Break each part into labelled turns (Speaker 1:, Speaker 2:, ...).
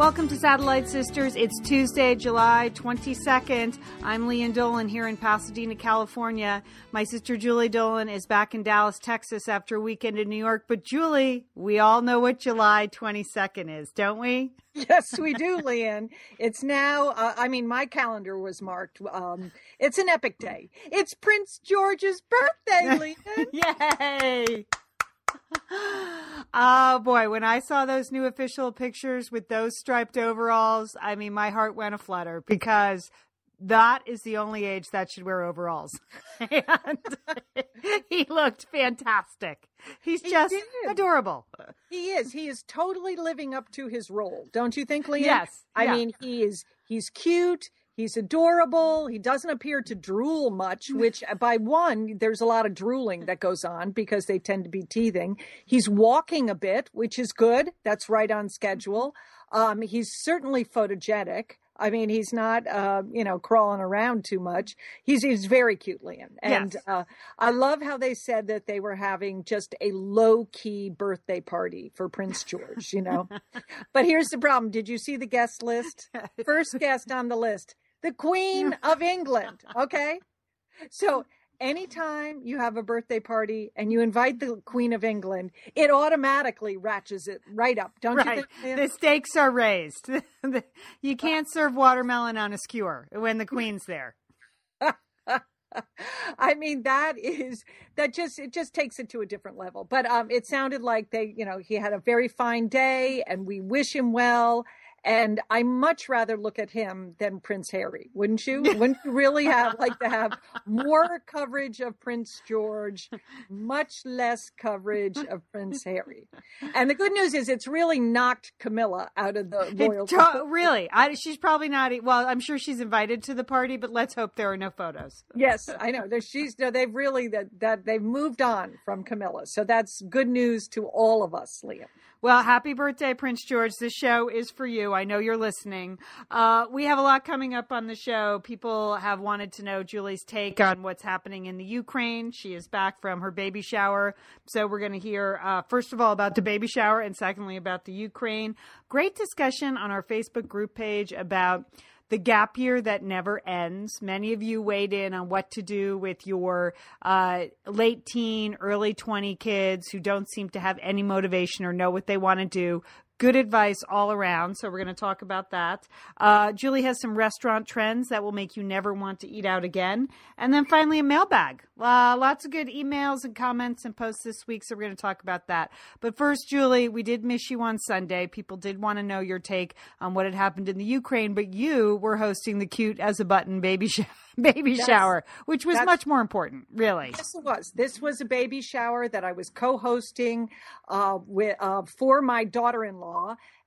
Speaker 1: Welcome to Satellite Sisters. It's Tuesday, July 22nd. I'm Lian Dolan here in Pasadena, California. My sister Julie Dolan is back in Dallas, Texas after a weekend in New York. But Julie, we all know what July 22nd is, don't we?
Speaker 2: Yes, we do, Lian. It's now, uh, I mean, my calendar was marked. Um, it's an epic day. It's Prince George's birthday, Lian.
Speaker 1: Yay! oh boy, when I saw those new official pictures with those striped overalls, I mean, my heart went aflutter because that is the only age that should wear overalls. and he looked fantastic. He's
Speaker 2: He
Speaker 1: just
Speaker 2: did.
Speaker 1: adorable.
Speaker 2: He is. He is totally living up to his role, don't you think, Lian?
Speaker 1: Yes,
Speaker 2: I
Speaker 1: yeah.
Speaker 2: mean, he is. He's cute. He's adorable. He doesn't appear to drool much, which uh, by one, there's a lot of drooling that goes on because they tend to be teething. He's walking a bit, which is good. That's right on schedule. Um, he's certainly photogenic. I mean, he's not, uh, you know, crawling around too much. He's he's very cute, Lian. And
Speaker 1: Yes.
Speaker 2: uh, I love how they said that they were having just a low key birthday party for Prince George. You know, but here's the problem. Did you see the guest list? First guest on the list, the Queen of England. Okay, so. Anytime you have a birthday party and you invite the Queen of England, it automatically ratchets it right up, don't
Speaker 1: Right.
Speaker 2: you think?
Speaker 1: The stakes are raised. you can't serve watermelon on a skewer when the queen's there.
Speaker 2: I mean, that is that just it just takes it to a different level. But um, it sounded like they, you know, he had a very fine day, and we wish him well. And I much rather look at him than Prince Harry, wouldn't you? Wouldn't you really have like to have more coverage of Prince George, much less coverage of Prince Harry? And the good news is, it's really knocked Camilla out of the royal.
Speaker 1: to- really, I, she's probably not. Well, I'm sure she's invited to the party, but let's hope there are no photos.
Speaker 2: Yes, I know. There's, she's no, they've really that that they've moved on from Camilla, so that's good news to all of us, Lian.
Speaker 1: Well, happy birthday, Prince George. This show is for you. I know you're listening. Uh, we have a lot coming up on the show. People have wanted to know Julie's take on what's happening in the Ukraine. She is back from her baby shower. So we're going to hear, uh, first of all, about the baby shower and secondly, about the Ukraine. Great discussion on our Facebook group page about the gap year that never ends. Many of you weighed in on what to do with your uh, late teen, early 20 kids who don't seem to have any motivation or know what they want to do. Good advice all around. So, we're going to talk about that. Uh, Julie has some restaurant trends that will make you never want to eat out again. And then finally, a mailbag. Uh, lots of good emails and comments and posts this week. So, we're going to talk about that. But first, Julie, we did miss you on Sunday. People did want to know your take on what had happened in the Ukraine, but you were hosting the cute as a button baby, sh- baby
Speaker 2: That's-
Speaker 1: shower, which was much more important, really.
Speaker 2: Yes, it was. This was a baby shower that I was co-hosting uh, with uh, for my daughter-in-law.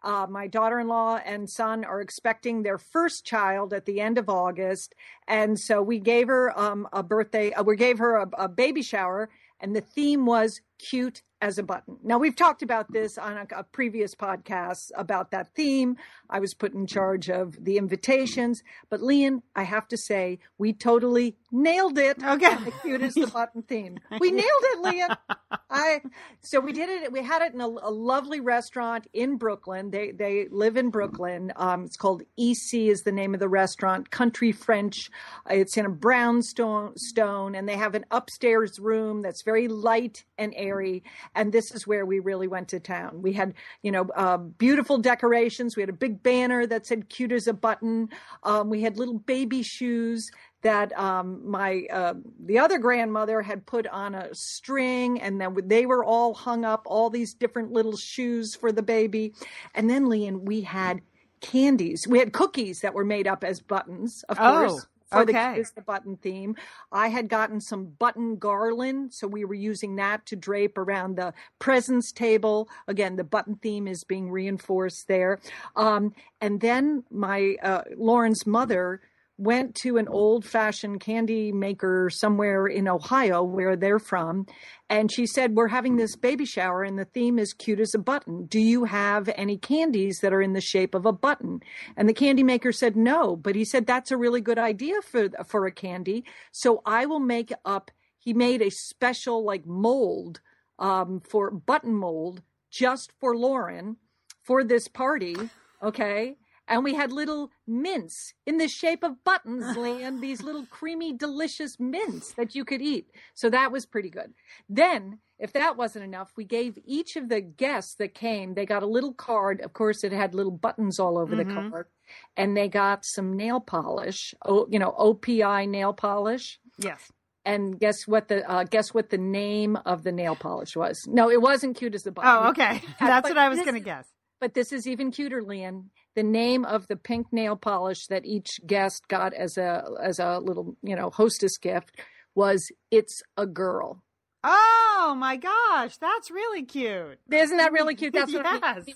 Speaker 2: Uh, my daughter-in-law and son are expecting their first child at the end of August, and so we gave her um, a birthday. Uh, we gave her a, a baby shower, and the theme was cute as a button. Now we've talked about this on a, a previous podcast about that theme. I was put in charge of the invitations, but Lian, I have to say, we totally nailed it.
Speaker 1: Okay.
Speaker 2: the cutest the button theme. We nailed it, Lian. I so we did it. We had it in a, a lovely restaurant in Brooklyn. They they live in Brooklyn. Um, it's called EC is the name of the restaurant. Country French. It's in a brownstone stone, and they have an upstairs room that's very light and airy. And this is where we really went to town. We had you know uh, beautiful decorations. We had a big banner that said "cute as a button." Um, we had little baby shoes that um, my uh, the other grandmother had put on a string, and then they were all hung up, all these different little shoes for the baby. And then, Lian, we had candies. We had cookies that were made up as buttons, of
Speaker 1: Oh,
Speaker 2: course. For the
Speaker 1: okay.
Speaker 2: is the button theme, I had gotten some button garland, so we were using that to drape around the presents table. Again, the button theme is being reinforced there. Um, and then my uh, Lauren's mother went to an old fashioned candy maker somewhere in Ohio where they're from. And she said, We're having this baby shower and the theme is cute as a button. Do you have any candies that are in the shape of a button? And the candy maker said, No, but he said, That's a really good idea for, for a candy. So I will make up, he made a special like mold um, for button mold just for Lauren for this party. Okay and we had little mints in the shape of buttons, Lian, these little creamy, delicious mints that you could eat. So that was pretty good. Then, if that wasn't enough, we gave each of the guests that came, they got a little card. Of course, it had little buttons all over mm-hmm. the card. And they got some nail polish, oh, you know, OPI nail polish.
Speaker 1: Yes.
Speaker 2: And guess what the uh, guess what the name of the nail polish was? No, it wasn't cute as the button.
Speaker 1: Oh, okay. That's what I was going to guess.
Speaker 2: But this is even cuter, Lian the name of the pink nail polish that each guest got as a as a little you know hostess gift was "It's a Girl."
Speaker 1: Oh my gosh, that's really cute!
Speaker 2: Isn't that really cute? That's yes. what mean.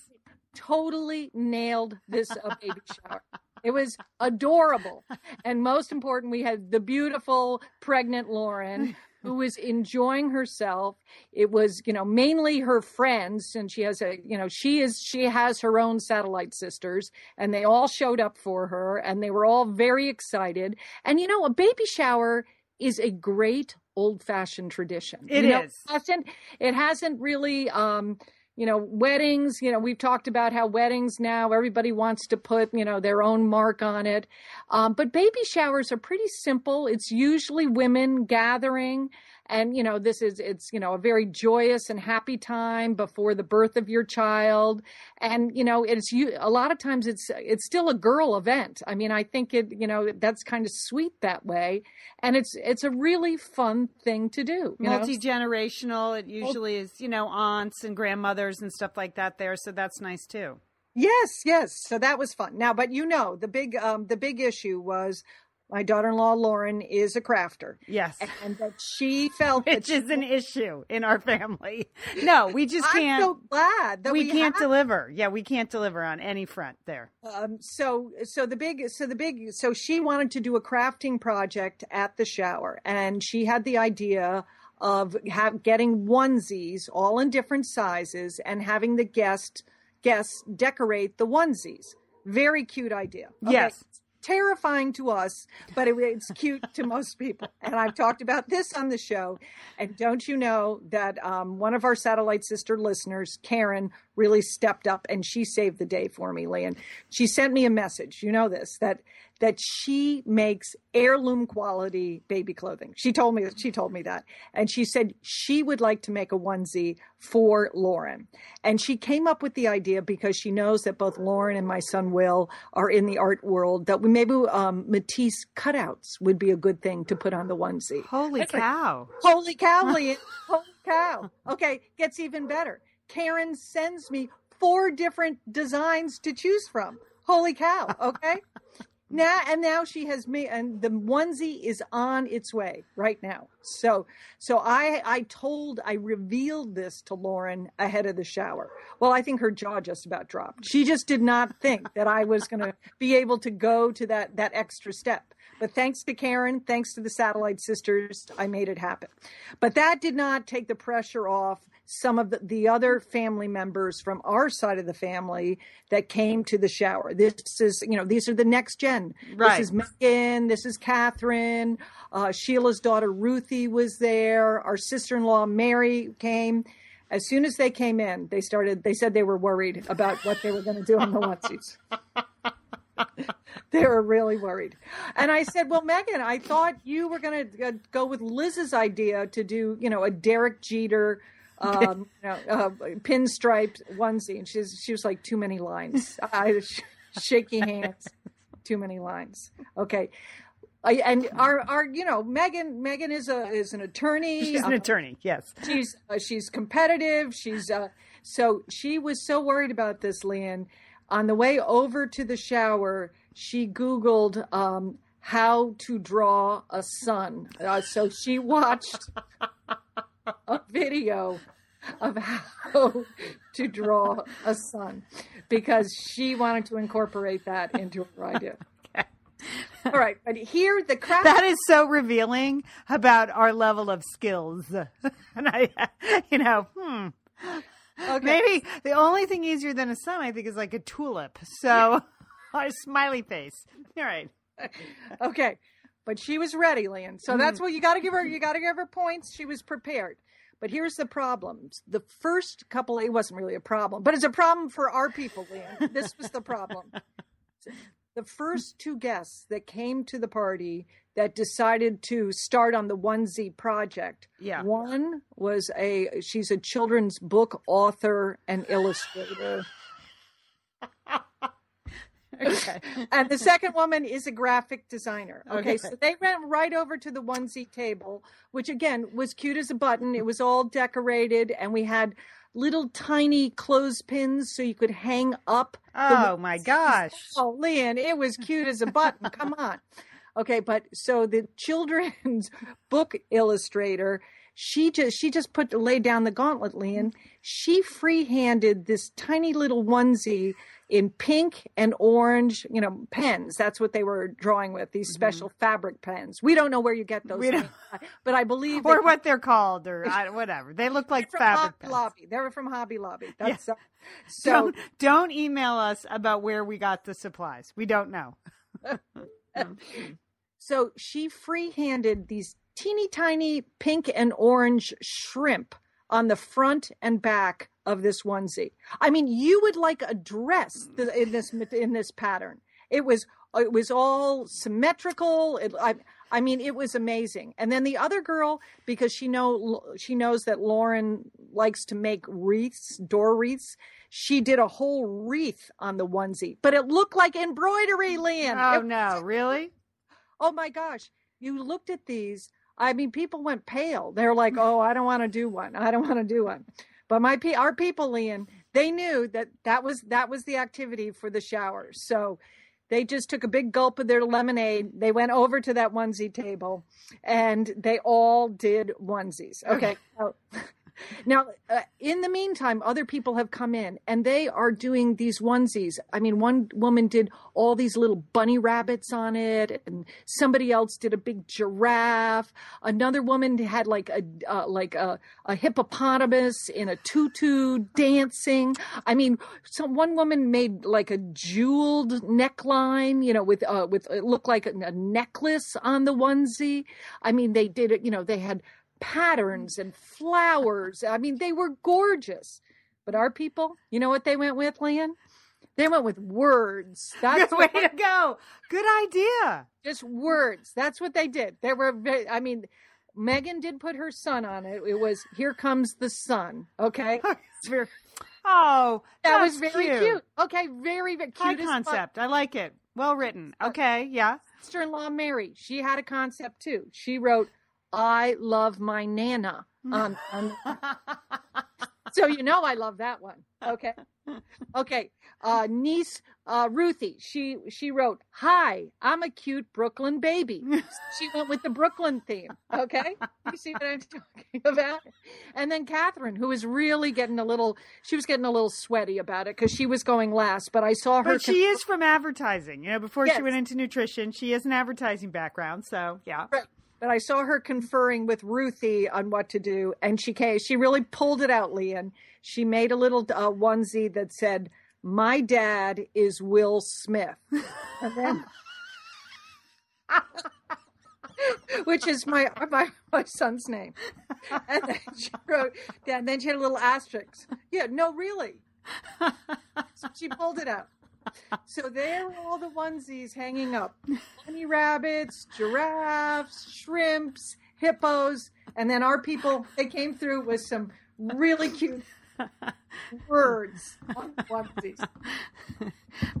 Speaker 2: totally nailed this uh, baby shower. It was adorable, and most important, we had the beautiful pregnant Lauren who was enjoying herself. It was, you know, mainly her friends, and she has a, you know, she is she has her own satellite sisters, and they all showed up for her, and they were all very excited. And you know, a baby shower is a great old fashioned tradition.
Speaker 1: It
Speaker 2: you
Speaker 1: is. Know,
Speaker 2: it hasn't, it hasn't really um you know, weddings, you know, we've talked about how weddings now everybody wants to put, you know, their own mark on it. Um, but baby showers are pretty simple. It's usually women gathering and you know this is it's you know a very joyous and happy time before the birth of your child. And you know it's you a lot of times it's it's still a girl event. I mean i think it you know that's kind of sweet that way. And it's it's a really fun thing to do
Speaker 1: multi-generational. It usually is you know aunts and grandmothers and stuff like that there so that's nice too.
Speaker 2: Yes, yes. So that was fun. Now, but you know, the big um the big issue was my daughter-in-law Lauren is a crafter.
Speaker 1: Yes,
Speaker 2: and that she felt
Speaker 1: which is an issue in our family. No, we just can't.
Speaker 2: I'm so glad that
Speaker 1: we,
Speaker 2: we
Speaker 1: can't
Speaker 2: have...
Speaker 1: deliver. Yeah, we can't deliver on any front there.
Speaker 2: Um, so, so the big, so the big, so she wanted to do a crafting project at the shower, and she had the idea of have, getting onesies, all in different sizes, and having the guest guests decorate the onesies. Very cute idea.
Speaker 1: Okay. Yes
Speaker 2: terrifying to us, but it, it's cute to most people. And I've talked about this on the show. And don't you know that um, one of our satellite sister listeners, Karen, really stepped up and she saved the day for me, Lian. She sent me a message. You know this that that she makes heirloom quality baby clothing. She told me that she told me that. And she said she would like to make a onesie for Lauren. And she came up with the idea because she knows that both Lauren and my son Will are in the art world that we maybe um, Matisse cutouts would be a good thing to put on the onesie.
Speaker 1: Holy That's cow.
Speaker 2: Like, holy cow, Lian. holy cow. Okay, gets even better. Karen sends me four different designs to choose from. Holy cow. Okay. now and now she has me and the onesie is on its way right now so so i i told i revealed this to lauren ahead of the shower well i think her jaw just about dropped she just did not think that i was going to be able to go to that that extra step but thanks to Karen, thanks to the Satellite Sisters, I made it happen. But that did not take the pressure off some of the, the other family members from our side of the family that came to the shower. This is, you know, these are the next gen.
Speaker 1: Right.
Speaker 2: This is Megan. This is Catherine. Uh, Sheila's daughter Ruthie was there. Our sister in law Mary came. As soon as they came in, they started. They said they were worried about what they were going to do on the onesies. they were really worried. And I said, "Well, Megan, I thought you were going to go with Liz's idea to do, you know, a Derek Jeter um, you know, uh, pinstriped onesie, and she's she was like too many lines. I shaky hands, too many lines. Okay. I, and our, our, you know, Megan, Megan is a is an attorney.
Speaker 1: She's an uh, attorney. Yes,
Speaker 2: she's uh, she's competitive. She's uh, so she was so worried about this, Lian. On the way over to the shower, she Googled um, how to draw a sun. Uh, so she watched a video of how to draw a sun because she wanted to incorporate that into her idea. All right, but here the craft.
Speaker 1: That is so revealing about our level of skills. and I, you know, hmm.
Speaker 2: Okay.
Speaker 1: Maybe the only thing easier than a sun, I think, is like a tulip. So, our smiley face. All right.
Speaker 2: okay, but she was ready, Lian. So mm-hmm. that's what you got to give her. You got to give her points. She was prepared. But here's the problem. The first couple, it wasn't really a problem, but it's a problem for our people, Lian. This was the problem. The first two guests that came to the party that decided to start on the onesie project.
Speaker 1: Yeah.
Speaker 2: One was a she's a children's book author and illustrator.
Speaker 1: Okay.
Speaker 2: and the second woman is a graphic designer. Okay,
Speaker 1: Okay.
Speaker 2: so they went right over to the onesie table, which again was cute as a button. It was all decorated, and we had little tiny clothespins so you could hang up.
Speaker 1: Oh my gosh.
Speaker 2: Oh, Lian, it was cute as a button. Come on. Okay, but so the children's book illustrator, she just she just put laid down the gauntlet, Lian. She free-handed this tiny little onesie in pink and orange, you know, pens. That's what they were drawing with, these special fabric pens. We don't know where you get those,
Speaker 1: Mm-hmm. We don't-
Speaker 2: but I believe
Speaker 1: Or
Speaker 2: they-
Speaker 1: what they're called, or I, whatever. They look like fabric
Speaker 2: Hobby
Speaker 1: pens.
Speaker 2: Lobby. They were from Hobby Lobby. That's uh, so
Speaker 1: Don't, don't email us about where we got the supplies. We don't know.
Speaker 2: So she free-handed these teeny tiny pink and orange shrimp on the front and back of this onesie. I mean, you would like a dress mm. in this in this pattern. It was it was all symmetrical. It, I I mean, it was amazing. And then the other girl, because she know she knows that Lauren likes to make wreaths, door wreaths. She did a whole wreath on the onesie, but it looked like embroidery, Lian.
Speaker 1: Oh
Speaker 2: It
Speaker 1: no, really?
Speaker 2: oh my gosh, you looked at these. I mean, people went pale. They're like, mm. oh, I don't want to do one. I don't want to do one. But my pe- our people, Lian, they knew that that was that was the activity for the showers. So they just took a big gulp of their lemonade. They went over to that onesie table, and they all did onesies. Okay. So- now, uh, in the meantime, other people have come in and they are doing these onesies. I mean, one woman did all these little bunny rabbits on it, and somebody else did a big giraffe. Another woman had like a uh, like a, a hippopotamus in a tutu dancing. I mean, some one woman made like a jeweled neckline, you know, with uh, with it looked like a, a necklace on the onesie. I mean, they did it. You know, they had patterns and flowers. I mean, they were gorgeous. But our people, you know what they went with, Lian? They went with words. That's
Speaker 1: Good way
Speaker 2: what,
Speaker 1: to go. Good idea.
Speaker 2: just words. That's what they did. They were, I mean, Megan did put her son on it. It was "Here Comes the Sun." Okay,
Speaker 1: Oh,
Speaker 2: that was very cute. Okay, very, very cute.
Speaker 1: concept. I like it. Well written. Oh. Okay, yeah.
Speaker 2: sister-in-law Mary, she had a concept too. She wrote, "I love my nana." On so you know I love that one. Okay, okay. Uh, niece uh, Ruthie, she she wrote, "Hi, I'm a cute Brooklyn baby." she went with the Brooklyn theme. Okay, you see what I'm talking about? And then Catherine, who was really getting a little, she was getting a little sweaty about it because she was going last. But I saw her.
Speaker 1: But she is from advertising. You know, before
Speaker 2: Yes.
Speaker 1: she went into nutrition, she has an advertising background. So, yeah.
Speaker 2: Right. But I saw her conferring with Ruthie on what to do, and she came, she really pulled it out, Lian. She made a little uh, onesie that said, "My dad is Will Smith," then, which is my my my son's name. And then she wrote, yeah, and then she had a little asterisk. Yeah, no, really. So she pulled it out. So there are all the onesies hanging up bunny rabbits, giraffes, shrimps, hippos, and then our people they came through with some really cute words on onesies.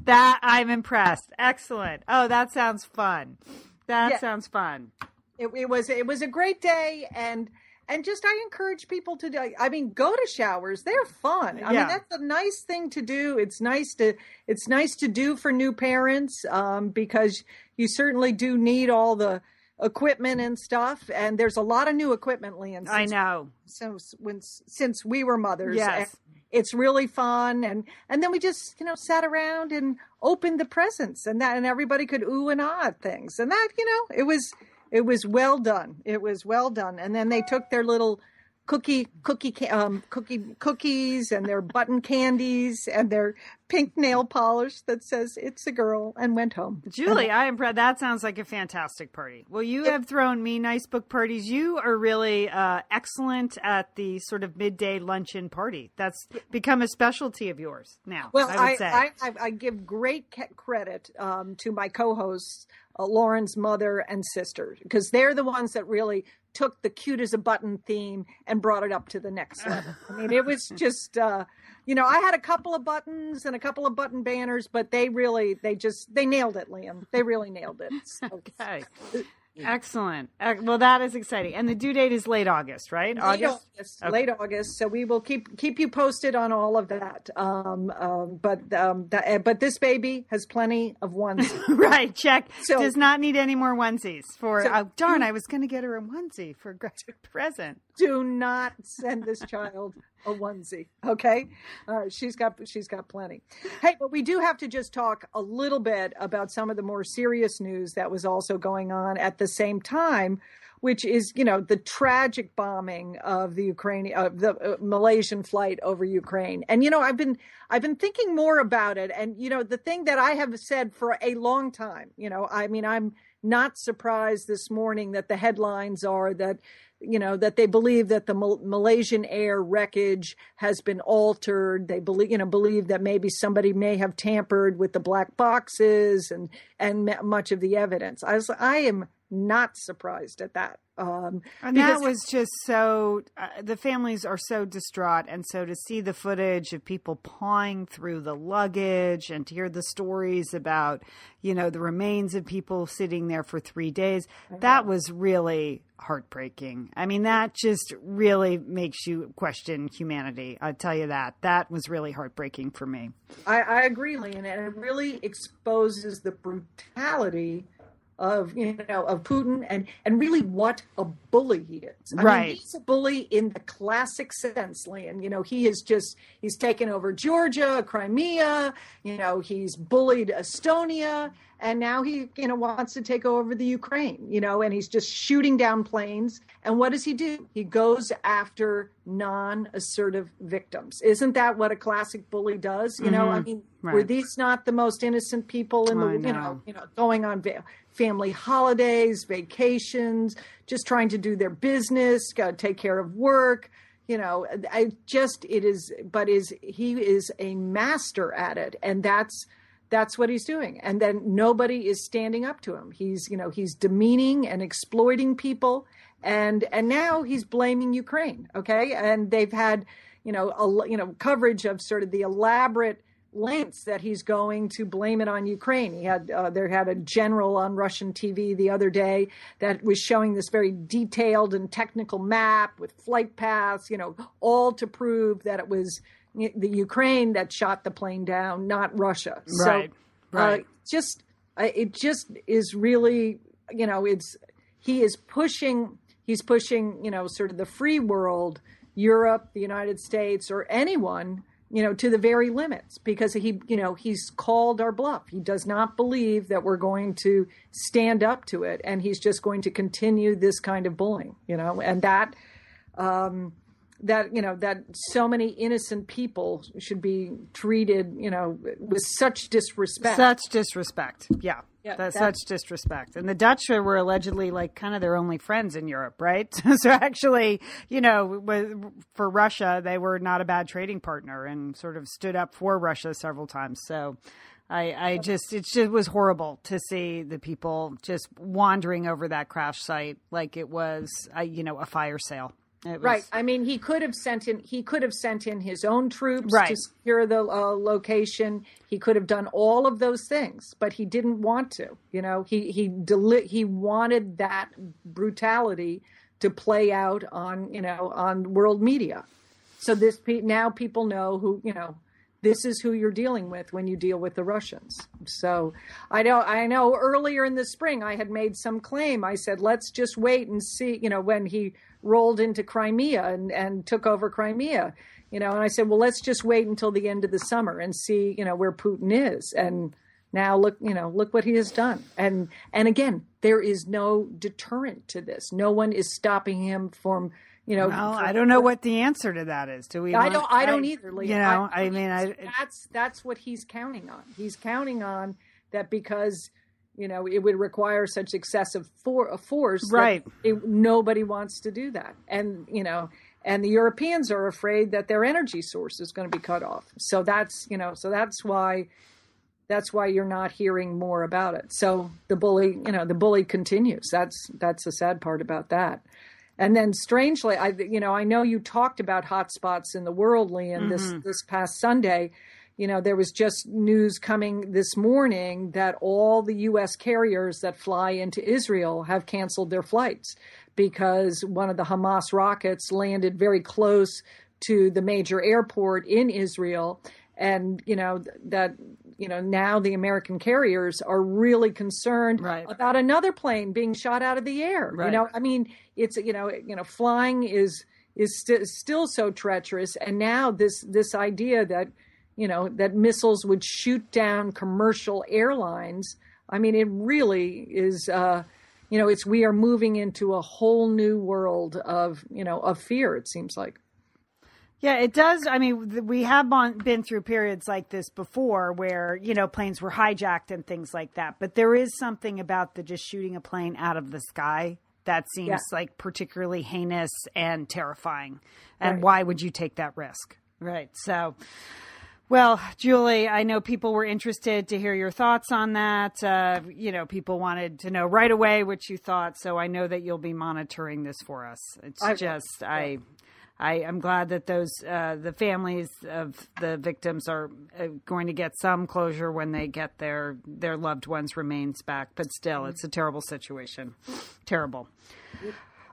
Speaker 1: That I'm impressed. Excellent. Oh, that sounds fun. That
Speaker 2: Yeah.
Speaker 1: sounds fun.
Speaker 2: It, it was it was a great day and and just I encourage people to do I mean go to showers they're fun I
Speaker 1: Yeah.
Speaker 2: mean that's a nice thing to do it's nice to it's nice to do for new parents um, because you certainly do need all the equipment and stuff and there's a lot of new equipment Lian
Speaker 1: I know.
Speaker 2: since when since we were mothers.
Speaker 1: Yes.
Speaker 2: It's really fun and and then we just you know sat around and opened the presents and that and everybody could ooh and ah at things and that you know it was it was well done it was well done and then they took their little cookie cookie um, cookie cookies and their button candies and their pink nail polish that says it's a girl and went home.
Speaker 1: Julie, I am proud. That sounds like a fantastic party. Well, you have thrown me nice book parties. You are really uh, excellent at the sort of midday luncheon party. That's become a specialty of yours now.
Speaker 2: Well,
Speaker 1: I,
Speaker 2: I, I, I, give great credit um, to my co-hosts uh, Lauren's mother and sister because they're the ones that really took the cute as a button theme and brought it up to the next level. I mean, it was just, uh, you know, I had a couple of buttons and a couple of button banners, but they really, they just, they nailed it, Lian. They really nailed it.
Speaker 1: So, okay. Excellent. Well, that is exciting. And the due date is late August, right?
Speaker 2: Late August. August okay. Late August. So we will keep keep you posted on all of that. Um, um, but um, the, uh, but this baby has plenty of onesies.
Speaker 1: right. Check. So, Does not need any more onesies for. So, oh, darn! I was going to get her a onesie for a present.
Speaker 2: Do not send this child a onesie. Okay, uh, she's got she's got plenty. Hey, but we do have to just talk a little bit about some of the more serious news that was also going on at the same time, which is you know the tragic bombing of the Ukrainian of the uh, Malaysian flight over Ukraine. And you know I've been I've been thinking more about it, and you know the thing that I have said for a long time. You know I mean I'm not surprised this morning that the headlines are that you know that they believe that the Malaysian Air wreckage has been altered. They believe you know believe that maybe somebody may have tampered with the black boxes and and much of the evidence. I was I am not surprised at that. Um,
Speaker 1: and that was just so, uh, the families are so distraught. And so to see the footage of people pawing through the luggage and to hear the stories about, you know, the remains of people sitting there for three days, that was really heartbreaking. I mean, that just really makes you question humanity. I tell you that. That was really heartbreaking for me.
Speaker 2: I, I agree, Lian. And it really exposes the brutality of you know of Putin and and really what a bully he is. I
Speaker 1: right,
Speaker 2: mean, he's a bully in the classic sense, Lian. You know, he is just he's taken over Georgia, Crimea. You know, he's bullied Estonia, and now he you know wants to take over the Ukraine. You know, and he's just shooting down planes. And what does he do? He goes after non-assertive victims. Isn't that what a classic bully does? You mm-hmm. know, I mean, right. were these not the most innocent people in the know. you know you know going on family holidays, vacations, just trying to do their business, got to take care of work. You know, I just it is, but is he is a master at it, and that's that's what he's doing. And then nobody is standing up to him. He's you know he's demeaning and exploiting people, and and now he's blaming Ukraine. Okay, and they've had you know a, you know coverage of sort of the elaborate lengths that he's going to blame it on Ukraine. He had uh, there had a general on Russian TV the other day that was showing this very detailed and technical map with flight paths, you know, all to prove that it was the Ukraine that shot the plane down, not Russia.
Speaker 1: Right. So, right.
Speaker 2: Uh, just uh, it just is really, you know, it's he is pushing he's pushing, you know, sort of the free world, Europe, the United States, or anyone you know, to the very limits because he, you know, he's called our bluff. He does not believe that we're going to stand up to it, and he's just going to continue this kind of bullying, you know, and that, um, that you know that so many innocent people should be treated you know with such disrespect
Speaker 1: such disrespect yeah yeah, that's, that's, such disrespect. And the Dutch were allegedly like kind of their only friends in Europe, right? so actually, you know, for Russia, they were not a bad trading partner and sort of stood up for Russia several times. So I, I just, it just was horrible to see the people just wandering over that crash site like it was, a, you know, a fire sale.
Speaker 2: Was... Right. I mean, he could have sent in he could have sent in his own troops
Speaker 1: right.
Speaker 2: to secure the uh, location. He could have done all of those things, but he didn't want to. You know, he he deli- he wanted that brutality to play out on you know on world media. So this now people know who you know this is who you're dealing with when you deal with the Russians. So I know I know earlier in the spring I had made some claim. I said let's just wait and see. You know when he rolled into Crimea and, and took over Crimea. you know, and I said, well, let's just wait until the end of the summer and see, you know, where Putin is. And now look, you know, look what he has done. And and again, there is no deterrent to this. No one is stopping him from, you know.
Speaker 1: Well, I don't know what the answer to that is. Do we?
Speaker 2: I don't. I don't either. Leah.
Speaker 1: You know, I, I mean, I,
Speaker 2: that's that's what he's counting on. He's counting on that because you know it would require such excessive for, force,
Speaker 1: right?
Speaker 2: It, nobody wants to do that, and you know and the Europeans are afraid that their energy source is going to be cut off. So that's you know so that's why that's why you're not hearing more about it. So the bully you know the bully continues. That's that's the sad part about that. And then strangely, I you know I know you talked about hotspots in the world, Lian, mm-hmm. this this past Sunday. You know, there was just news coming this morning that all the U.S. carriers that fly into Israel have canceled their flights because one of the Hamas rockets landed very close to the major airport in Israel. And, you know, that, you know, now the American carriers are really concerned
Speaker 1: right.
Speaker 2: about another plane being shot out of the air.
Speaker 1: Right.
Speaker 2: You know, I mean, it's, you know, you know, flying is, is st- still so treacherous. And now this, this idea that, you know, that missiles would shoot down commercial airlines. I mean, it really is, uh, you know, it's we are moving into a whole new world of you know of fear. It seems like.
Speaker 1: Yeah, it does. I mean, we have been through periods like this before where, you know, planes were hijacked and things like that. But there is something about the just shooting a plane out of the sky that seems yeah. like particularly heinous and terrifying. And right. why would you take that risk? Right. So, well, Julie, I know people were interested to hear your thoughts on that. Uh, you know, people wanted to know right away what you thought, so I know that you'll be monitoring this for us. It's I, just I. I, am glad that those uh, the families of the victims are uh, going to get some closure when they get their their loved ones' remains back. But still, it's a terrible situation. Terrible.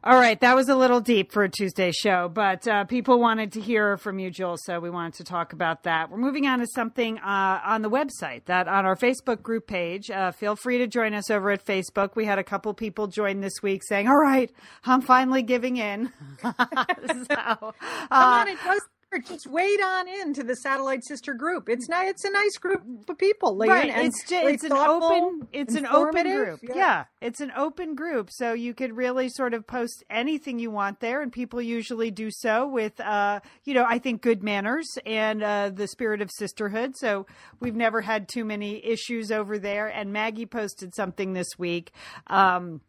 Speaker 1: All right, that was a little deep for a Tuesday show, but uh, people wanted to hear from you, Joel, so we wanted to talk about that. We're moving on to something uh, on the website that on our Facebook group page. Uh, feel free to join us over at Facebook. We had a couple people join this week saying, "All right, I'm finally giving in." so,
Speaker 2: Come on, it goes just wade on into the satellite sister group. It's not. It's a nice group of people. Lian,
Speaker 1: right. It's just, it's an open. It's an open group. Yeah. yeah. it's an open group, so you could really sort of post anything you want there, and people usually do so with, uh, you know, I think good manners and uh, the spirit of sisterhood. So we've never had too many issues over there. And Maggie posted something this week. Um,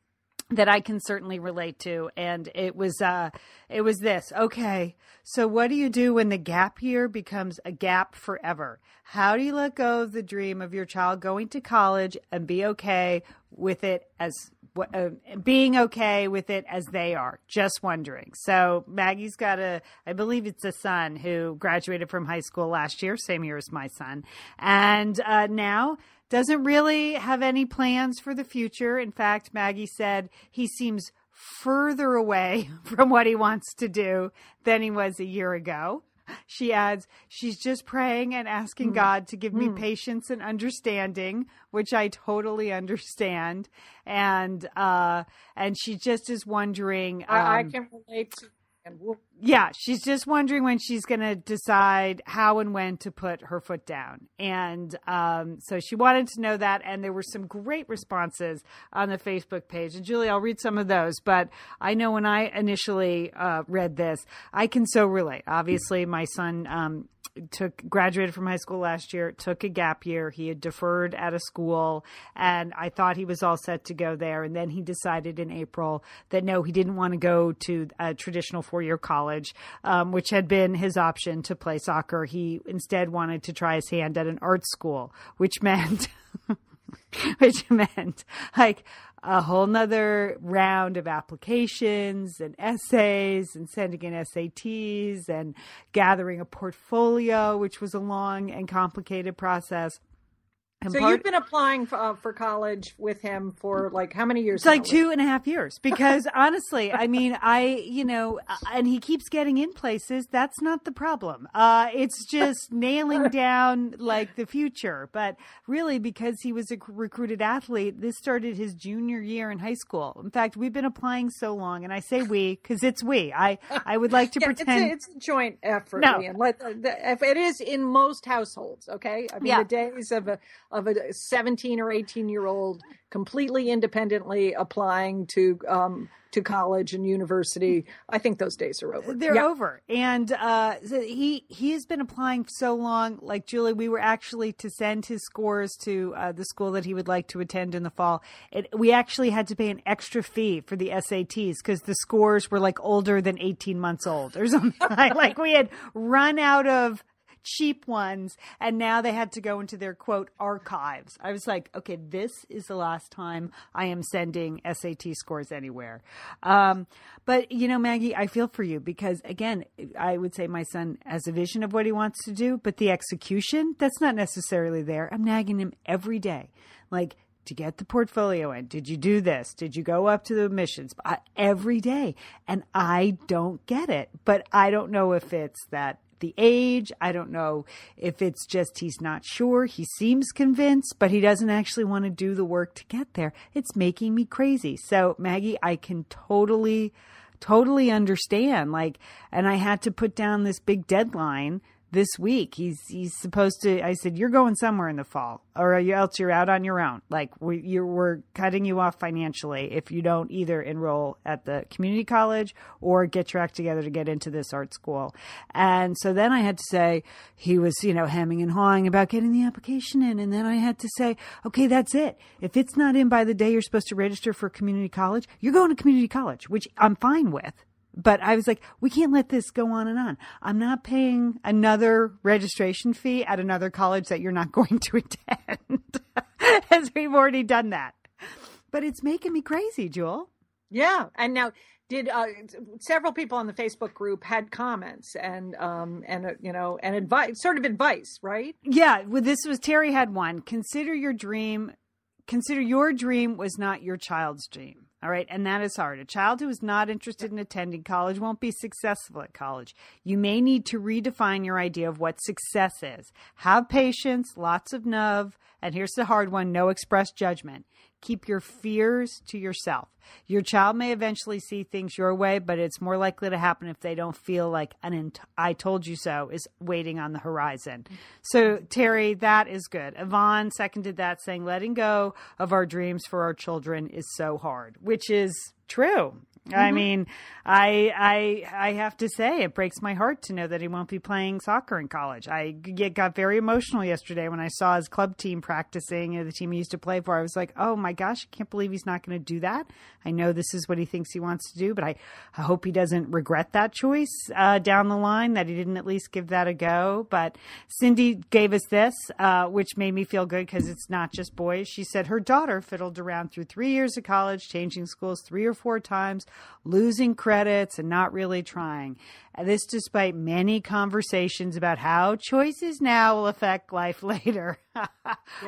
Speaker 1: that I can certainly relate to. And it was, uh, it was this. Okay. So what do you do when the gap year becomes a gap forever? How do you let go of the dream of your child going to college and be okay with it as uh, being okay with it as they are. Just wondering. So Maggie's got a, I believe it's a son who graduated from high school last year, same year as my son, and uh, now doesn't really have any plans for the future. In fact, Maggie said he seems further away from what he wants to do than he was a year ago. She adds, she's just praying and asking mm. God to give me mm. patience and understanding, which I totally understand. And uh and she just is wondering um,
Speaker 2: I, I um, can relate to and
Speaker 1: yeah, she's just wondering when she's going to decide how and when to put her foot down. And um, so she wanted to know that. And there were some great responses on the Facebook page. And Julie, I'll read some of those. But I know when I initially uh, read this, I can so relate. Obviously, my son um, took graduated from high school last year, took a gap year. He had deferred at a school, and I thought he was all set to go there. And then he decided in April that no, he didn't want to go to a traditional four year college, um, which had been his option to play soccer. He instead wanted to try his hand at an art school, which meant. which meant like a whole nother round of applications and essays and sending in SATs and gathering a portfolio, which was a long and complicated process. And
Speaker 2: So
Speaker 1: part-
Speaker 2: you've been applying for, uh, for college with him for like how many years?
Speaker 1: It's like two and a half years because honestly, I mean, I, you know, uh, and he keeps getting in places. That's not the problem. Uh, it's just nailing down like the future. But really, because he was a recruited athlete, this started his junior year in high school. In fact, we've been applying so long, and I say we because it's we. I, I would like to
Speaker 2: Yeah,
Speaker 1: pretend.
Speaker 2: it's, a, it's a joint effort.
Speaker 1: No.
Speaker 2: Let, uh, the, if it is in most households, okay. I mean,
Speaker 1: Yeah.
Speaker 2: the days of a of a seventeen or eighteen year old completely independently applying to um, to college and university, I think those days are over.
Speaker 1: They're
Speaker 2: Yeah.
Speaker 1: over, and uh, so he he has been applying so long. Like Julie, we were actually to send his scores to uh, the school that he would like to attend in the fall. It, we actually had to pay an extra fee for the SATs because the scores were like older than eighteen months old or something. like we had run out of cheap ones and now they had to go into their quote archives. I was like, okay, this is the last time I am sending SAT scores anywhere. Um, but you know, Maggie, I feel for you because again, I would say my son has a vision of what he wants to do, but the execution, that's not necessarily there. I'm nagging him every day. Like, to get the portfolio in. Did you do this? Did you go up to the admissions I, every day? And I don't get it, but I don't know if it's that the age. I don't know if it's just he's not sure. He seems convinced, but he doesn't actually want to do the work to get there. It's making me crazy. So, Maggie, I can totally, totally understand. Like, and I had to put down this big deadline this week. He's he's supposed to. I said, "You're going somewhere in the fall, or else you're out on your own. Like we you're we're cutting you off financially if you don't either enroll at the community college or get your act together to get into this art school." And so then I had to say he was you know hemming and hawing about getting the application in, and then I had to say, "Okay, that's it. If it's not in by the day you're supposed to register for community college, you're going to community college, which I'm fine with." But I was like, we can't let this go on and on. I'm not paying another registration fee at another college that you're not going to attend, as we've already done that. But it's making me crazy, Jewel.
Speaker 2: Yeah, and now did uh, several people on the Facebook group had comments and um and uh, you know and advice, sort of advice, right?
Speaker 1: Yeah, well, this was Terry had one. Consider your dream. Consider your dream was not your child's dream. All right. And that is hard. A child who is not interested in attending college won't be successful at college. You may need to redefine your idea of what success is. Have patience, lots of love, and here's the hard one no express judgment. Keep your fears to yourself. Your child may eventually see things your way, but it's more likely to happen if they don't feel like an ent- I told you so is waiting on the horizon. So, Terry, that is good. Yvonne seconded that, saying letting go of our dreams for our children is so hard, which is true. I mean, I I I have to say it breaks my heart to know that he won't be playing soccer in college. I got very emotional yesterday when I saw his club team practicing, uh, the team he used to play for. I was like, "Oh my gosh, I can't believe he's not going to do that." I know this is what he thinks he wants to do, but I, I hope he doesn't regret that choice uh, down the line. That he didn't at least give that a go. But Cindy gave us this, uh, which made me feel good because it's not just boys. She said her daughter fiddled around through three years of college, changing schools three or four times, losing credits, and not really trying. This despite many conversations about how choices now will affect life later.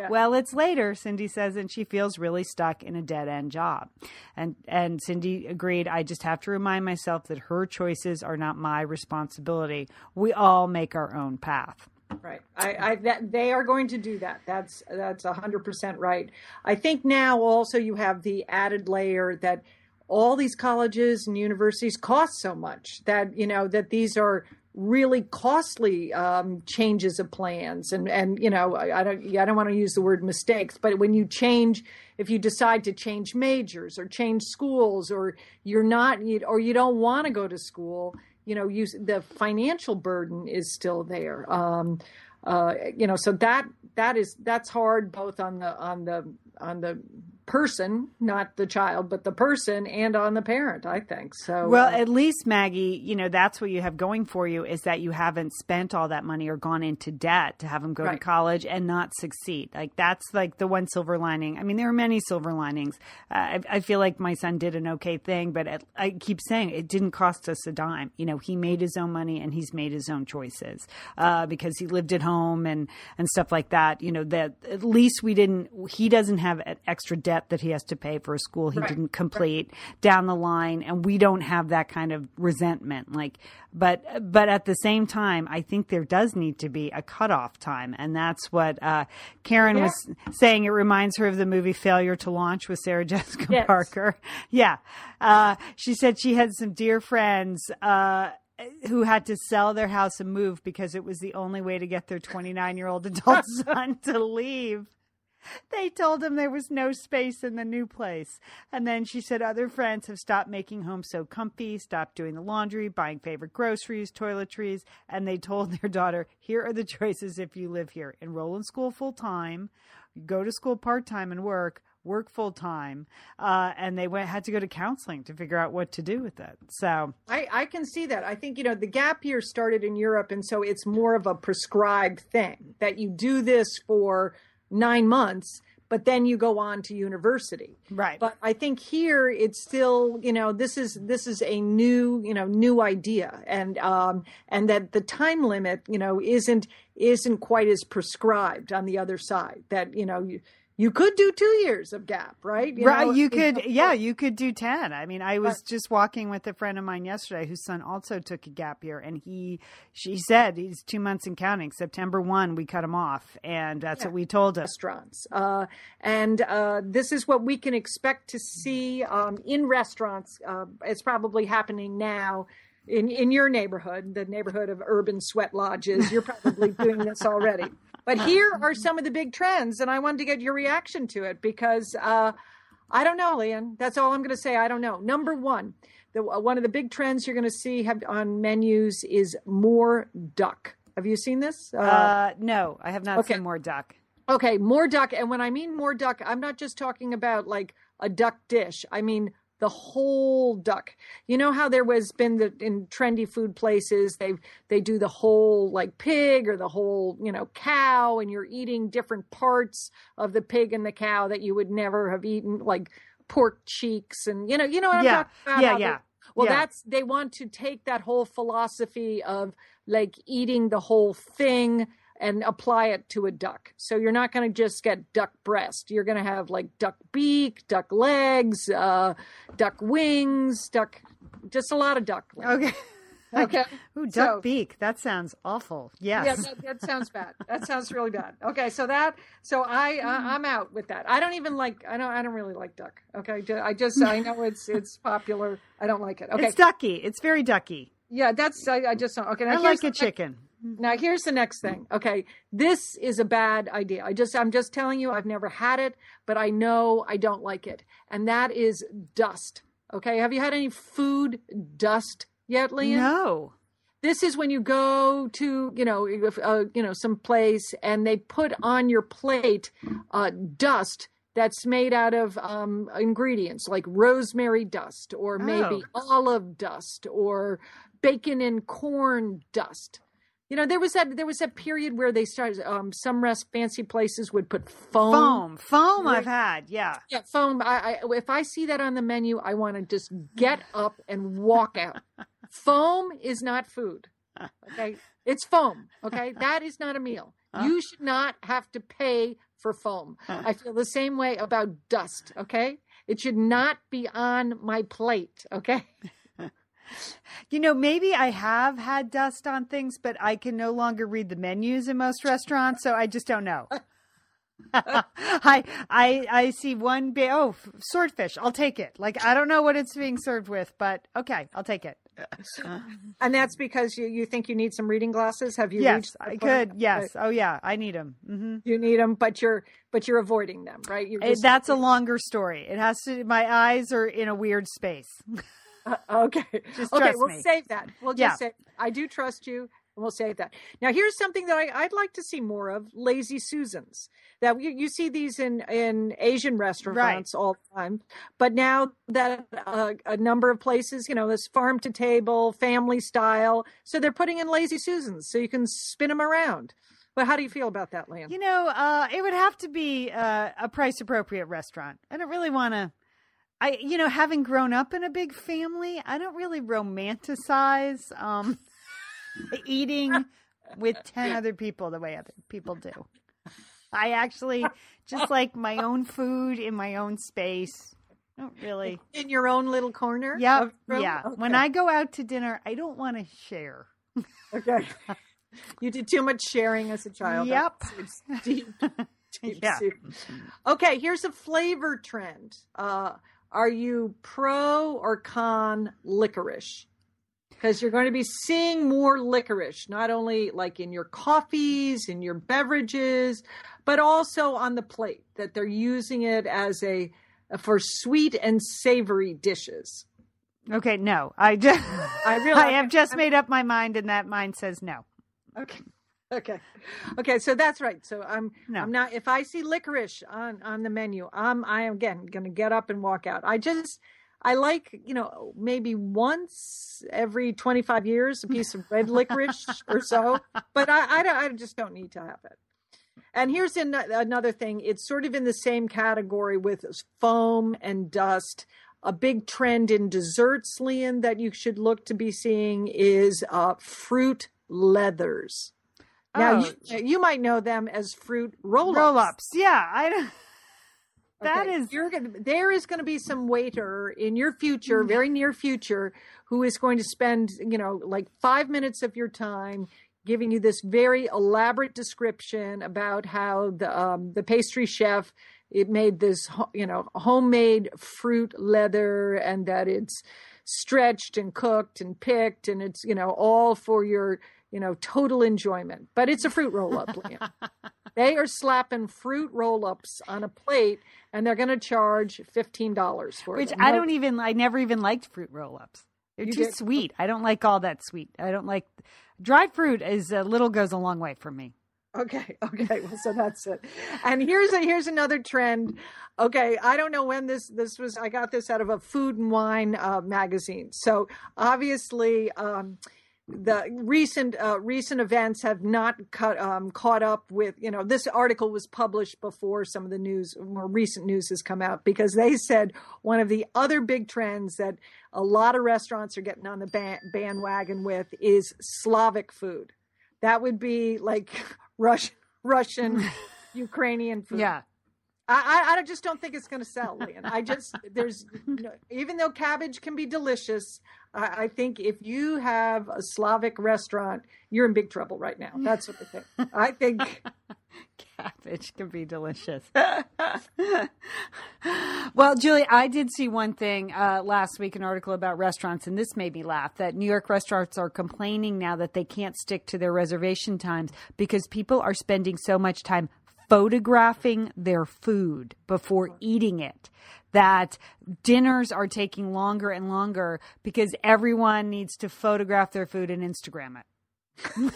Speaker 1: Well, it's later, Cindy says, and she feels really stuck in a dead end job. And and Cindy agreed, I just have to remind myself that her choices are not my responsibility. We all make our own path.
Speaker 2: Right. I, I that they are going to do that. That's that's a hundred percent right. I think now also you have the added layer that all these colleges and universities cost so much that you know that these are really costly um, changes of plans. And and you know I, I don't I don't want to use the word mistakes but when you change if you decide to change majors or change schools or you're not you, or you don't want to go to school you know you the financial burden is still there. Um, uh, you know so that that is that's hard both on the on the on the person, not the child, but the person and on the parent, I think. So
Speaker 1: Well,
Speaker 2: uh,
Speaker 1: at least Maggie, you know, that's what you have going for you is that you haven't spent all that money or gone into debt to have him go to college and not succeed. Like that's like the one silver lining. I mean, there are many silver linings. Uh, I, I feel like my son did an okay thing, but it, I keep saying it didn't cost us a dime. You know, he made his own money and he's made his own choices uh, because he lived at home and and stuff like that. You know, that at least we didn't. He doesn't have extra debt that he has to pay for a school he
Speaker 2: Right.
Speaker 1: didn't complete down the line and we don't have that kind of resentment like but but at the same time i think there does need to be a cutoff time and that's what uh, karen
Speaker 2: Yeah.
Speaker 1: was saying it reminds her of the movie failure to launch with sarah jessica
Speaker 2: Yes.
Speaker 1: parker yeah uh, she said she had some dear friends uh, who had to sell their house and move because it was the only way to get their 29 year old adult son to leave they told him there was no space in the new place. And then she said other friends have stopped making home so comfy, stopped doing the laundry, buying favorite groceries, toiletries. And they told their daughter, here are the choices if you live here enroll in school full time, go to school part time and work, work full time. Uh, and they went, had to go to counseling to figure out what to do with it. So,
Speaker 2: I, I can see that. I think, you know, the gap year started in Europe, and so it's more of a prescribed thing that you do this for nine months, but then you go on to university.
Speaker 1: right.
Speaker 2: But I think here it's still, you know, this is this is a new, you know, new idea, and um, and that the time limit, you know, isn't isn't quite as prescribed on the other side. That you know, you you could do two years of gap, right?
Speaker 1: right
Speaker 2: know,
Speaker 1: you could yeah you could do 10 i mean i was just walking with a friend of mine yesterday whose son also took a gap year and he she said he's two months and counting september 1 we cut him off and that's what we told him
Speaker 2: restaurants. Uh, and uh, this is what we can expect to see um, in restaurants. Uh, it's probably happening now in, in your neighborhood, the neighborhood of urban sweat lodges. You're probably doing this already. But here are some of the big trends, and I wanted to get your reaction to it because uh, I don't know, Lian. That's all I'm going to say. I don't know. Number one, the, one of the big trends you're going to see have, on menus is more duck. Have you seen this?
Speaker 1: uh, no i have not
Speaker 2: okay.
Speaker 1: seen more duck
Speaker 2: Okay, more duck. And when I mean more duck, I'm not just talking about like a duck dish. I mean the whole duck. You know how there was been the in trendy food places they they do the whole like pig or the whole you know cow, and you're eating different parts of the pig and the cow that you would never have eaten, like pork cheeks and you know you know what I'm
Speaker 1: Yeah.
Speaker 2: talking about.
Speaker 1: Yeah, yeah.
Speaker 2: well,
Speaker 1: Yeah.
Speaker 2: that's they want to take that whole philosophy of like eating the whole thing and apply it to a duck. So you're not going to just get duck breast. You're going to have like duck beak, duck legs, uh, duck wings, duck, just a lot of duck.
Speaker 1: okay
Speaker 2: Okay.
Speaker 1: Ooh, duck
Speaker 2: So-
Speaker 1: beak that sounds awful yes
Speaker 2: Yeah, that, that sounds bad. That sounds really bad. Okay, so that, so I, I I'm out with that. I don't even like. I don't. I don't really like duck. Okay, I just I know it's it's popular. I don't like it. Okay,
Speaker 1: it's ducky it's very ducky
Speaker 2: yeah, that's I, I just don't. Okay, now
Speaker 1: i
Speaker 2: here's
Speaker 1: like
Speaker 2: the
Speaker 1: a
Speaker 2: next-
Speaker 1: chicken
Speaker 2: Now here's the next thing. Okay, this is a bad idea. I just I'm just telling you I've never had it, but I know I don't like it. And that is dust. Okay, have you had any food dust yet, Lian?
Speaker 1: no
Speaker 2: This is when you go to, you know, uh, you know, some place and they put on your plate uh, dust that's made out of um, ingredients like rosemary dust or maybe olive dust or bacon and corn dust. You know, there was that there was that period where they started. Um, some rest fancy places would put foam.
Speaker 1: foam foam
Speaker 2: Right.
Speaker 1: i've had yeah
Speaker 2: Yeah, foam. I, I if I see that on the menu, I want to just get up and walk out. foam is not food. Okay, it's foam. Okay, that is not a meal. You should not have to pay for foam. I feel the same way about dust. Okay, it should not be on my plate. Okay.
Speaker 1: You know, maybe I have had dust on things, but I can no longer read the menus in most restaurants, so I just don't know. I I I see one big oh swordfish. I'll take it. Like I don't know what it's being served with, but okay, I'll take it.
Speaker 2: And that's because you, you think you need some reading glasses. Have you?
Speaker 1: yes,
Speaker 2: reached
Speaker 1: I could. Yes. Oh yeah, I need them. hmm
Speaker 2: You need them, but you're but you're avoiding them, right? You're just-
Speaker 1: That's a longer story. It has to. My eyes are in a weird space.
Speaker 2: Okay.
Speaker 1: Just
Speaker 2: okay, we'll
Speaker 1: me.
Speaker 2: save that. We'll just
Speaker 1: Yeah.
Speaker 2: say I do trust you. And we'll save that. Now, here's something that I, would like to see more of: lazy susans. That you, you see these in in Asian restaurants right. all the time, but now that uh, a number of places, you know, this farm to table, family style, so they're putting in lazy susans, so you can spin them around. But how do you feel about that, Lian?
Speaker 1: You know, uh, it would have to be uh, a price appropriate restaurant. I don't really want to. I, you know, having grown up in a big family, I don't really romanticize um, eating with 10 other people the way other people do. I actually just like my own food in my own space. Don't really.
Speaker 2: In your own little corner?
Speaker 1: Yep. Yeah. Okay. When I go out to dinner, I don't want to share.
Speaker 2: Okay. You did too much sharing as a child.
Speaker 1: Yep.
Speaker 2: Deep, deep yeah. Okay, here's a flavor trend. Uh, are you pro or con licorice? Because you're going to be seeing more licorice, not only like in your coffees, in your beverages, but also on the plate, that they're using it as a for sweet and savory dishes.
Speaker 1: Okay, no. I just I really I have just made up my mind and that mind says no.
Speaker 2: Okay. Okay. Okay. So that's right. So I'm no. I'm not if I see licorice on on the menu, I'm I am again going to get up and walk out. I just I like, you know, maybe once every 25 years a piece of red licorice or so, but I, I, I, just don't need to have it. And here's an, another thing it's sort of in the same category with foam and dust. A big trend in desserts, Lian, that you should look to be seeing is uh, fruit leathers. Now oh. you, you might know them as fruit roll-ups.
Speaker 1: Roll-ups, yeah. I
Speaker 2: That okay. is, you're gonna, there is going to be some waiter in your future, mm. very near future, who is going to spend, you know, like five minutes of your time giving you this very elaborate description about how the um, the pastry chef it made this, you know, homemade fruit leather, and that it's stretched and cooked and picked, and it's you know all for your you know, total enjoyment. But it's a fruit roll up, Lian. they are slapping fruit roll ups on a plate and they're going to charge $15 for
Speaker 1: it. Which
Speaker 2: them.
Speaker 1: I don't even, I never even liked fruit roll ups. They're you too get, sweet. I don't like all that sweet. I don't like dried fruit is a little goes a long way for me.
Speaker 2: Okay, okay. Well, so that's it. And here's a here's another trend. Okay, I don't know when this this was. I got this out of a food and wine uh, magazine. So obviously, um, the recent uh, recent events have not cut, um, caught up with you know this article was published before some of the news more recent news has come out because they said one of the other big trends that a lot of restaurants are getting on the ban- bandwagon with is Slavic food. That would be like Russian Russian Ukrainian food.
Speaker 1: Yeah.
Speaker 2: I, I just don't think it's going to sell, Lian. I just there's even though cabbage can be delicious, I, I, think if you have a Slavic restaurant, you're in big trouble right now. That's what I think. I think
Speaker 1: cabbage can be delicious. well, Julie, I did see one thing uh, last week, an article about restaurants, and this made me laugh. That New York restaurants are complaining now that they can't stick to their reservation times because people are spending so much time photographing their food before eating it. That dinners are taking longer and longer because everyone needs to photograph their food and Instagram it.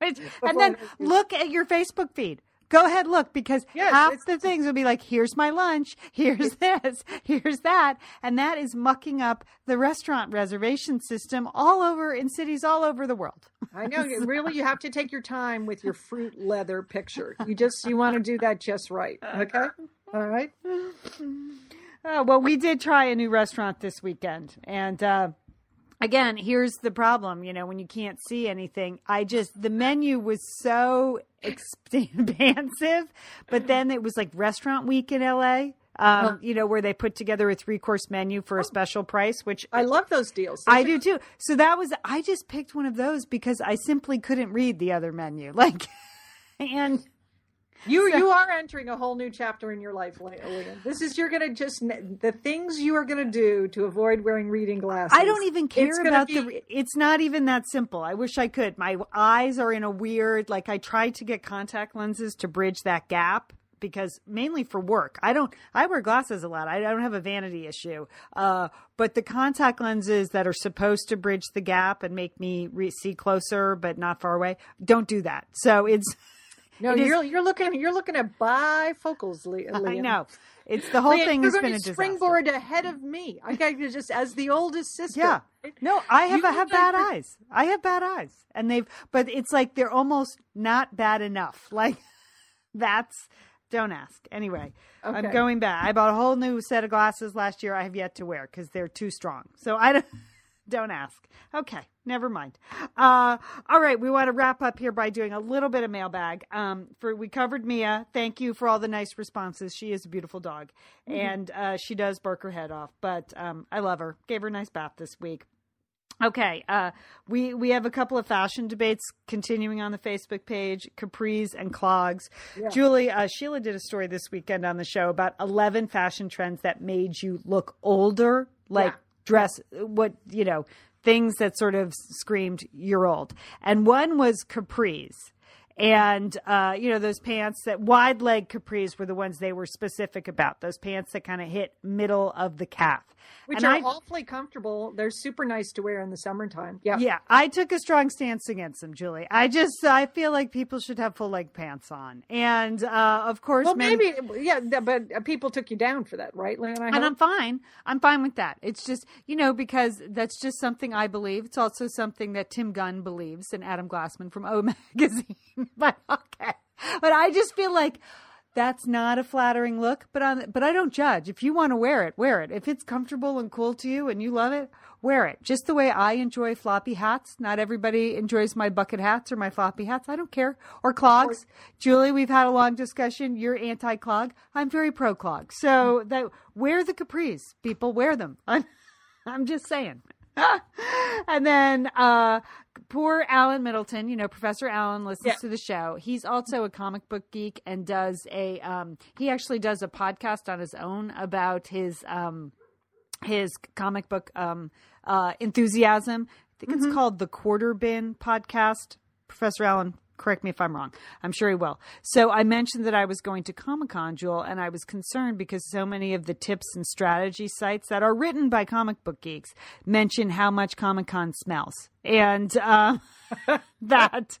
Speaker 1: and then look at your Facebook feed. Go ahead, look, because yes, half the things will be like, here's my lunch, here's this, here's that. And that is mucking up the restaurant reservation system all over in cities all over the world.
Speaker 2: I know. really, you have to take your time with your fruit leather picture. You just, you want to do that just right. Okay. All right.
Speaker 1: Uh, well, we did try a new restaurant this weekend. And, uh, again, here's the problem. You know, when you can't see anything, I just the menu was so expansive, but then it was like restaurant week in LA. Um, you know, where they put together a three course menu for a oh. special price, which
Speaker 2: I love those deals.
Speaker 1: I do too. So that was, I just picked one of those because I simply couldn't read the other menu. Like, and
Speaker 2: you so, you are entering a whole new chapter in your life, Lian. This is you're gonna just the things you are gonna do to avoid wearing reading glasses.
Speaker 1: I don't even care about be, the. It's not even that simple. I wish I could. My eyes are in a weird. Like I tried to get contact lenses to bridge that gap because mainly for work. I don't. I wear glasses a lot. I don't have a vanity issue. Uh, but the contact lenses that are supposed to bridge the gap and make me re- see closer but not far away don't do that. So it's.
Speaker 2: No,
Speaker 1: It is-
Speaker 2: you're you're looking you're looking at bifocals, Lian.
Speaker 1: I know. It's the whole
Speaker 2: Lian,
Speaker 1: thing
Speaker 2: you're
Speaker 1: has
Speaker 2: going
Speaker 1: been a
Speaker 2: to
Speaker 1: disaster.
Speaker 2: springboard ahead of me. I got you just as the oldest sister.
Speaker 1: Yeah. No, I have
Speaker 2: You
Speaker 1: I have bad
Speaker 2: like
Speaker 1: eyes. I have bad eyes, and they've but it's like they're almost not bad enough. Like that's don't ask. Anyway, I'm going back. I bought a whole new set of glasses last year. I have yet to wear because they're too strong. So I don't. Don't ask. Okay, never mind. Uh, all right, we want to wrap up here by doing a little bit of mailbag. Um, for we covered Mia. Thank you for all the nice responses. She is a beautiful dog, and uh, she does bark her head off. But um, I love her. Gave her a nice bath this week. Okay, uh, we we have a couple of fashion debates continuing on the Facebook page, capris and clogs. Julie, uh, Sheila did a story this weekend on the show about eleven fashion trends that made you look older, like
Speaker 2: Yeah.
Speaker 1: Dress what you know things that sort of screamed you're old, and one was capris. And uh, you know those pants that wide leg capris were the ones they were specific about. Those pants that kind of hit middle of the calf,
Speaker 2: Which
Speaker 1: and
Speaker 2: are
Speaker 1: I,
Speaker 2: awfully comfortable. They're super nice to wear in the summertime. Yeah.
Speaker 1: yeah, I took a strong stance against them, Julie. I just I feel like people should have full leg pants on, and uh, of course,
Speaker 2: Well,
Speaker 1: men-
Speaker 2: maybe, yeah, but uh, people took you down for that, right, Lynn?
Speaker 1: And? I'm fine. I'm fine with that. It's just you know because that's just something I believe. It's also something that Tim Gunn believes and Adam Glassman from O Magazine. but okay, but I just feel like. That's not a flattering look, but on but I don't judge. If you want to wear it, wear it. If it's comfortable and cool to you and you love it, wear it. Just the way I enjoy floppy hats. Not everybody enjoys my bucket hats or my floppy hats. I don't care. Or clogs. Julie, we've had a long discussion. You're anti-clog. I'm very pro clog. So that wear the capris, people. Wear them. I'm, I'm just saying. and then uh poor Alan Middleton, you know, Professor Alan listens
Speaker 2: Yeah.
Speaker 1: to the show. He's also a comic book geek and does a um he actually does a podcast on his own about his um his comic book um uh enthusiasm. I think it's called the Quarter Bin podcast. Professor Allen, correct me if I'm wrong. I'm sure he will. So I mentioned that I was going to Comic Con, Jewel, and I was concerned because so many of the tips and strategy sites that are written by comic book geeks mention how much Comic Con smells. And uh, that,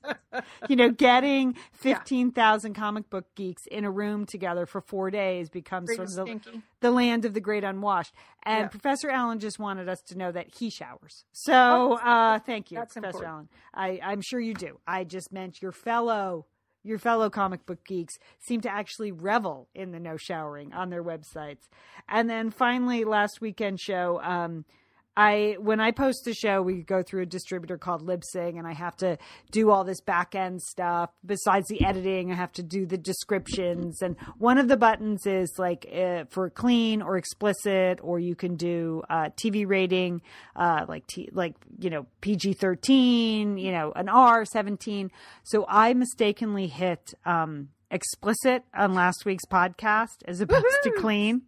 Speaker 1: you know, getting 15,000 comic book geeks in a room together for four days becomes sort of the, the land of the great unwashed. And
Speaker 2: Yeah.
Speaker 1: Professor Allen just wanted us to know that he showers. So uh, thank you, Professor
Speaker 2: important.
Speaker 1: Allen. I, I'm sure you do. I just meant your fellow your fellow comic book geeks seem to actually revel in the no showering on their websites. And then finally, last weekend show, um, I when I post the show, we go through a distributor called Libsyn, and I have to do all this back end stuff. Besides the editing, I have to do the descriptions, and one of the buttons is like uh, for clean or explicit, or you can do uh, TV rating, uh, like t- like you know PG thirteen, you know an R seventeen. So I mistakenly hit um, explicit on last week's podcast as opposed to clean.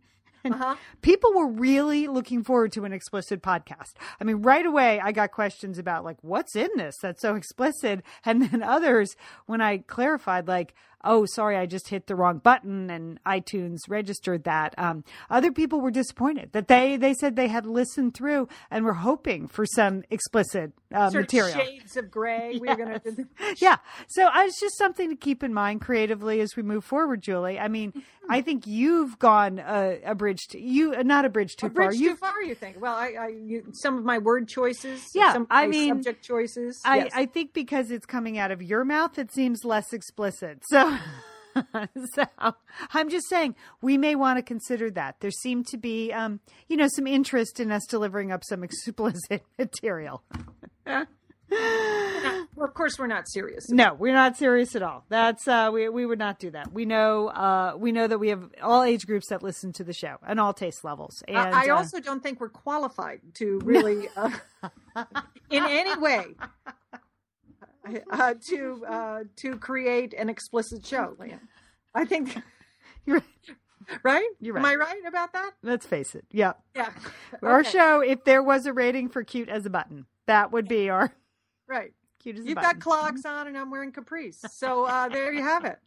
Speaker 2: Uh-huh.
Speaker 1: people were really looking forward to an explicit podcast. I mean, right away, I got questions about, like, what's in this that's so explicit? And then others, when I clarified, like, oh, sorry, I just hit the wrong button and iTunes registered that. Um, other people were disappointed that they, they said they had listened through and were hoping for some explicit uh,
Speaker 2: Sort
Speaker 1: material.
Speaker 2: shades of gray. We're going to.
Speaker 1: Yeah. So uh, it's just something to keep in mind creatively as we move forward, Julie. I mean,
Speaker 2: Mm-hmm.
Speaker 1: I think you've gone uh, a bridge to you, uh, not a bridge too
Speaker 2: A bridge
Speaker 1: far.
Speaker 2: too far, you think? Well, I, I you, some of my word choices.
Speaker 1: Yeah,
Speaker 2: some of
Speaker 1: I mean,
Speaker 2: subject choices.
Speaker 1: I,
Speaker 2: yes.
Speaker 1: I think because it's coming out of your mouth, it seems less explicit. So. so I'm just saying we may want to consider that. There seemed to be, um, you know, some interest in us delivering up some explicit material.
Speaker 2: Well, of course, we're not serious.
Speaker 1: No, we're not serious at all. That's uh, we we would not do that. We know uh, we know that we have all age groups that listen to the show and all taste levels. And
Speaker 2: I, I
Speaker 1: uh,
Speaker 2: also don't think we're qualified to really, uh, in any way, uh, to uh, to create an explicit show, Lian. I think,
Speaker 1: you're,
Speaker 2: right?
Speaker 1: You're
Speaker 2: Am. I right about that?
Speaker 1: let's face it. Yeah,
Speaker 2: Yeah.
Speaker 1: our
Speaker 2: Okay,
Speaker 1: show. If there was a rating for cute as a button, that would be our
Speaker 2: Right.
Speaker 1: cute as a button.
Speaker 2: You've got clogs on, and I'm wearing capris. So uh, there you have it.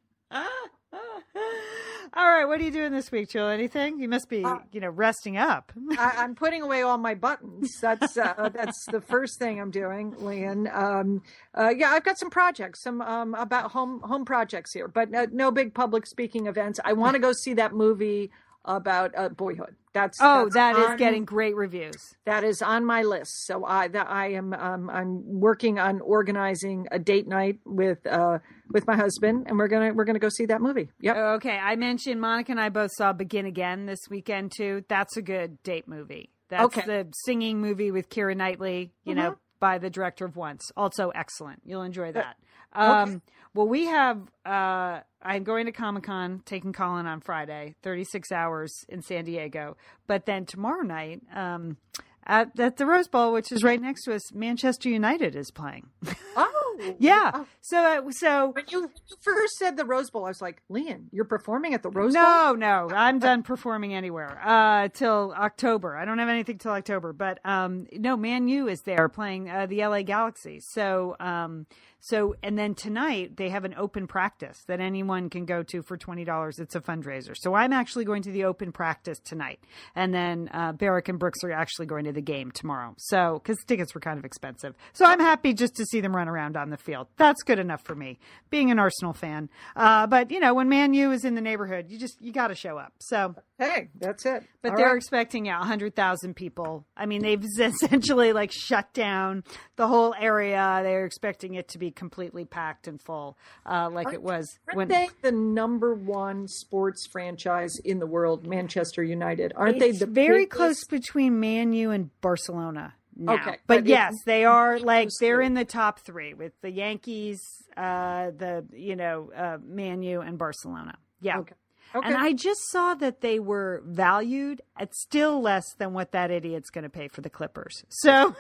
Speaker 1: All right, what are you doing this week, Jill? Anything? You must be,
Speaker 2: Uh,
Speaker 1: you know, resting up.
Speaker 2: I, I'm putting away all my buttons. That's uh, that's the first thing I'm doing, Lian. Um, uh, yeah, I've got some projects, some um, about home home projects here, but uh, no big public speaking events. I want to go see that movie about uh, boyhood. That's
Speaker 1: Oh,
Speaker 2: that's
Speaker 1: that is
Speaker 2: on-
Speaker 1: getting great reviews.
Speaker 2: that is on my list. So I that I am um, I'm working on organizing a date night with uh, with my husband, and we're gonna we're gonna go see that movie. Yep.
Speaker 1: Okay, I mentioned Monica and I both saw Begin Again this weekend too. That's a good date movie. That's
Speaker 2: Okay.
Speaker 1: the singing movie with Keira Knightley, you know, by the director of Once. Also excellent. You'll enjoy that. Um, well, we have. Uh, I'm going to Comic Con, taking Colin on Friday, 36 hours in San Diego. But then tomorrow night, um, at, at the Rose Bowl, which is right next to us, Manchester United is playing.
Speaker 2: Oh
Speaker 1: yeah.
Speaker 2: Oh.
Speaker 1: So, uh, so
Speaker 2: When you, when you first said the Rose Bowl, I was like, Lian, you're performing at the Rose Bowl?
Speaker 1: No, no, I'm done performing anywhere uh, till October. I don't have anything till October, but um, no, Man U is there playing uh, the LA Galaxy. So, um, so, and then tonight they have an open practice that anyone can go to for twenty dollars. It's a fundraiser. So I'm actually going to the open practice tonight, and then uh, Barrick and Brooks are actually going to the game tomorrow. So, because tickets were kind of expensive, so I'm happy just to see them run around on the field. That's good enough for me, being an Arsenal fan. Uh, but you know, when Man U is in the neighborhood, you just you got to show up. So.
Speaker 2: Hey, that's it.
Speaker 1: But
Speaker 2: All
Speaker 1: they're
Speaker 2: right.
Speaker 1: expecting yeah, 100,000 people. I mean, they've essentially like shut down the whole area. They're expecting it to be completely packed and full, uh, like it was
Speaker 2: Aren't
Speaker 1: when
Speaker 2: they the number one sports franchise in the world, Manchester United? Aren't they the
Speaker 1: very
Speaker 2: biggest-
Speaker 1: close between Man U and Barcelona. Now.
Speaker 2: Okay,
Speaker 1: but
Speaker 2: but
Speaker 1: yes,
Speaker 2: it's
Speaker 1: they are like they're in the top three with the Yankees, uh, the you know uh, Man U and Barcelona. Yeah.
Speaker 2: Okay. Okay.
Speaker 1: And I just saw that they were valued at still less than what that idiot's going to pay for the Clippers. So,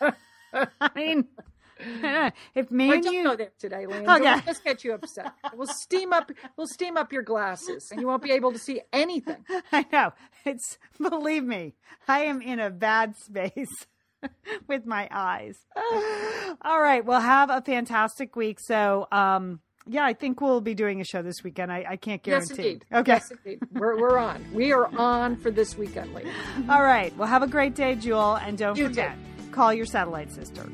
Speaker 1: I mean, if
Speaker 2: I
Speaker 1: Man
Speaker 2: don't
Speaker 1: U,
Speaker 2: go there today.
Speaker 1: Okay.
Speaker 2: Let's just get you upset. We'll steam up. We'll steam up your glasses, and you won't be able to see anything.
Speaker 1: I know it's believe me, I am in a bad space with my eyes. All right, well, have a fantastic week. So, um, yeah, I think we'll be doing a show this weekend. I, I can't guarantee.
Speaker 2: Yes, indeed.
Speaker 1: Okay.
Speaker 2: Yes, indeed. We're we're on. We are on for this weekend, Lane.
Speaker 1: All right. Well, have a great day, Jewel, and don't
Speaker 2: You
Speaker 1: forget, call your satellite sister.